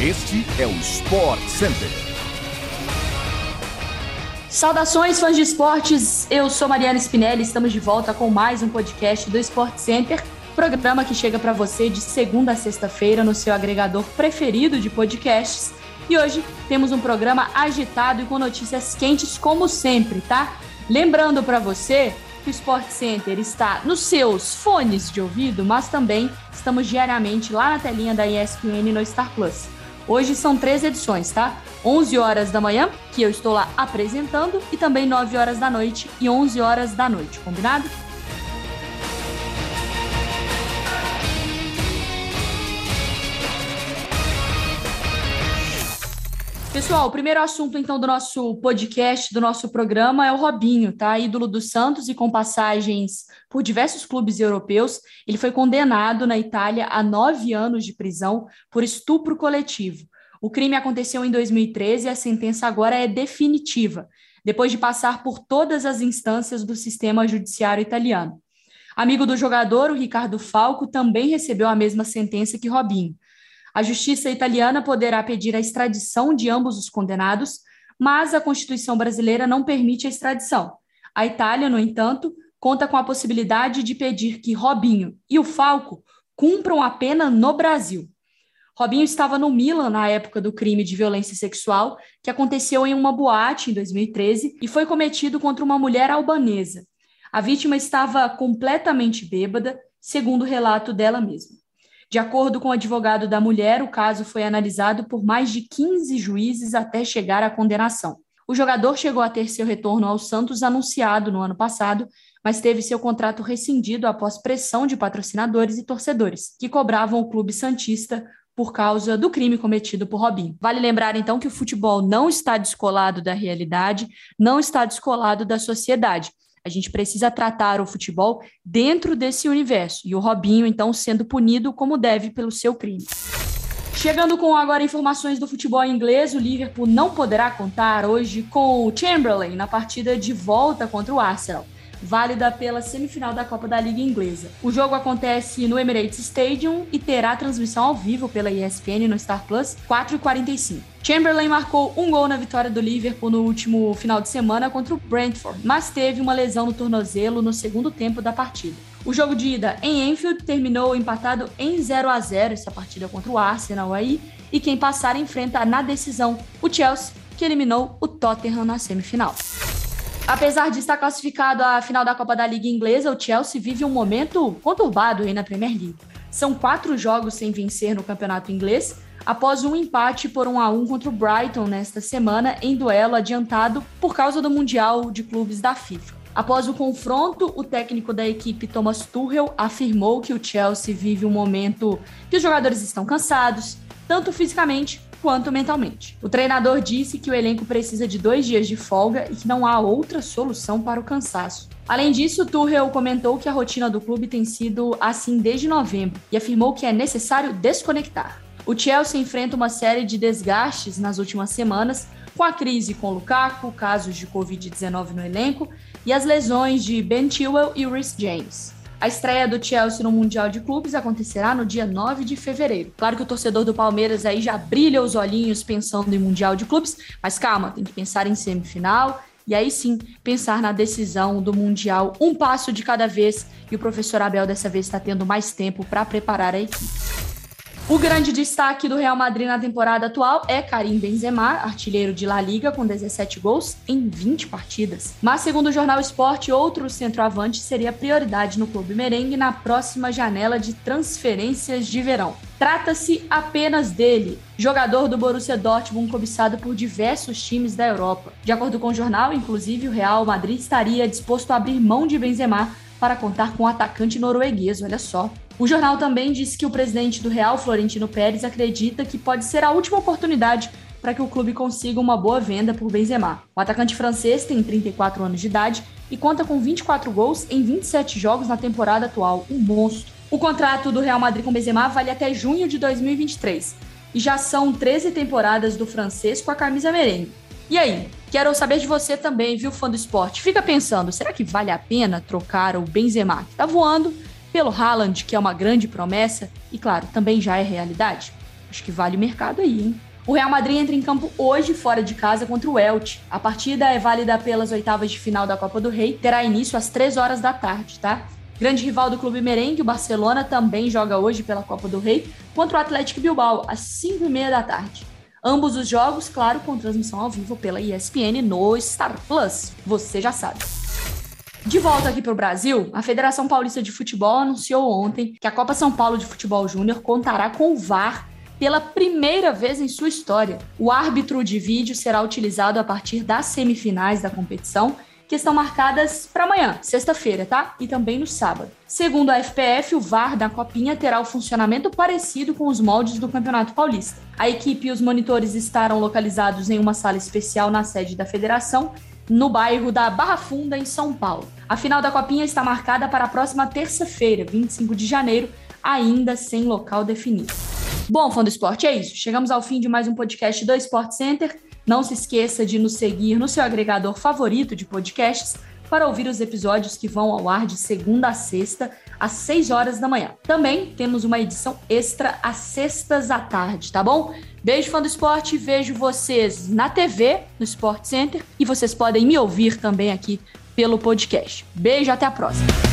Este é o Sport Center. Saudações, fãs de esportes! Eu sou Mariana Spinelli, estamos de volta com mais um podcast do Sport Center, programa que chega para você de segunda a sexta-feira no seu agregador preferido de podcasts. E hoje temos um programa agitado e com notícias quentes, como sempre, tá? Lembrando para você que o Sport Center está nos seus fones de ouvido, mas também estamos diariamente lá na telinha da ESPN no Star Plus. Hoje são três edições, tá? 11 horas da manhã, que eu estou lá apresentando, e também 9 horas da noite e 11 horas da noite, combinado? Pessoal, o primeiro assunto então do nosso podcast, do nosso programa é o Robinho, tá? Ídolo do Santos e com passagens por diversos clubes europeus. Ele foi condenado na Itália a nove anos de prisão por estupro coletivo. O crime aconteceu em 2013 e a sentença agora é definitiva, depois de passar por todas as instâncias do sistema judiciário italiano. Amigo do jogador, o Ricardo Falco, também recebeu a mesma sentença que Robinho. A justiça italiana poderá pedir a extradição de ambos os condenados, mas a Constituição brasileira não permite a extradição. A Itália, no entanto, conta com a possibilidade de pedir que Robinho e o Falco cumpram a pena no Brasil. Robinho estava no Milan na época do crime de violência sexual que aconteceu em uma boate em 2013 e foi cometido contra uma mulher albanesa. A vítima estava completamente bêbada, segundo o relato dela mesma. De acordo com o advogado da mulher, o caso foi analisado por mais de 15 juízes até chegar à condenação. O jogador chegou a ter seu retorno ao Santos anunciado no ano passado, mas teve seu contrato rescindido após pressão de patrocinadores e torcedores, que cobravam o clube santista por causa do crime cometido por Robinho. Vale lembrar então que o futebol não está descolado da realidade, não está descolado da sociedade. A gente precisa tratar o futebol dentro desse universo. E o Robinho, então, sendo punido como deve pelo seu crime. Chegando com agora informações do futebol inglês, o Liverpool não poderá contar hoje com o Chamberlain na partida de volta contra o Arsenal válida pela semifinal da Copa da Liga Inglesa. O jogo acontece no Emirates Stadium e terá transmissão ao vivo pela ESPN no Star Plus 4h45. Chamberlain marcou um gol na vitória do Liverpool no último final de semana contra o Brentford, mas teve uma lesão no tornozelo no segundo tempo da partida. O jogo de ida em Enfield terminou empatado em 0 a 0 essa partida contra o Arsenal aí, e quem passar enfrenta na decisão o Chelsea, que eliminou o Tottenham na semifinal. Apesar de estar classificado à final da Copa da Liga Inglesa, o Chelsea vive um momento conturbado aí na Premier League. São quatro jogos sem vencer no campeonato inglês, após um empate por 1 a 1 contra o Brighton nesta semana, em duelo adiantado por causa do Mundial de Clubes da FIFA. Após o confronto, o técnico da equipe Thomas Tuchel afirmou que o Chelsea vive um momento que os jogadores estão cansados, tanto fisicamente quanto mentalmente. O treinador disse que o elenco precisa de dois dias de folga e que não há outra solução para o cansaço. Além disso, Tuchel comentou que a rotina do clube tem sido assim desde novembro e afirmou que é necessário desconectar. O Chelsea enfrenta uma série de desgastes nas últimas semanas, com a crise com Lukaku, casos de Covid-19 no elenco e as lesões de Ben Chilwell e Rhys James. A estreia do Chelsea no Mundial de Clubes acontecerá no dia 9 de fevereiro. Claro que o torcedor do Palmeiras aí já brilha os olhinhos pensando em Mundial de Clubes, mas calma, tem que pensar em semifinal e aí sim pensar na decisão do Mundial um passo de cada vez. E o professor Abel dessa vez está tendo mais tempo para preparar a equipe. O grande destaque do Real Madrid na temporada atual é Karim Benzema, artilheiro de La Liga com 17 gols em 20 partidas. Mas segundo o jornal Esporte, outro centroavante seria prioridade no clube merengue na próxima janela de transferências de verão. Trata-se apenas dele, jogador do Borussia Dortmund cobiçado por diversos times da Europa. De acordo com o jornal, inclusive, o Real Madrid estaria disposto a abrir mão de Benzema para contar com o atacante norueguês, olha só. O jornal também disse que o presidente do Real, Florentino Pérez, acredita que pode ser a última oportunidade para que o clube consiga uma boa venda por Benzema. O atacante francês tem 34 anos de idade e conta com 24 gols em 27 jogos na temporada atual, um monstro. O contrato do Real Madrid com Benzema vale até junho de 2023 e já são 13 temporadas do francês com a camisa merengue. E aí, quero saber de você também, viu, fã do esporte? Fica pensando, será que vale a pena trocar o Benzema, que tá voando, pelo Haaland, que é uma grande promessa e, claro, também já é realidade? Acho que vale mercado aí, hein? O Real Madrid entra em campo hoje fora de casa contra o Elche. A partida é válida pelas oitavas de final da Copa do Rei, terá início às 3 horas da tarde, tá? Grande rival do clube merengue, o Barcelona, também joga hoje pela Copa do Rei contra o Atlético Bilbao, às 5 e meia da tarde. Ambos os jogos, claro, com transmissão ao vivo pela ESPN no Star Plus. Você já sabe. De volta aqui para o Brasil, a Federação Paulista de Futebol anunciou ontem que a Copa São Paulo de Futebol Júnior contará com o VAR pela primeira vez em sua história. O árbitro de vídeo será utilizado a partir das semifinais da competição, que estão marcadas para amanhã, sexta-feira, tá? E também no sábado. Segundo a FPF, o VAR da Copinha terá o funcionamento parecido com os moldes do Campeonato Paulista. A equipe e os monitores estarão localizados em uma sala especial na sede da federação, no bairro da Barra Funda, em São Paulo. A final da Copinha está marcada para a próxima terça-feira, 25 de janeiro, ainda sem local definido. Bom, fã do esporte, é isso. Chegamos ao fim de mais um podcast do Sport Center. Não se esqueça de nos seguir no seu agregador favorito de podcasts para ouvir os episódios que vão ao ar de segunda a sexta, às 6 horas da manhã. Também temos uma edição extra às sextas à tarde, tá bom? Beijo, fã do esporte. Vejo vocês na TV, no Sport Center, e vocês podem me ouvir também aqui pelo podcast. Beijo, até a próxima.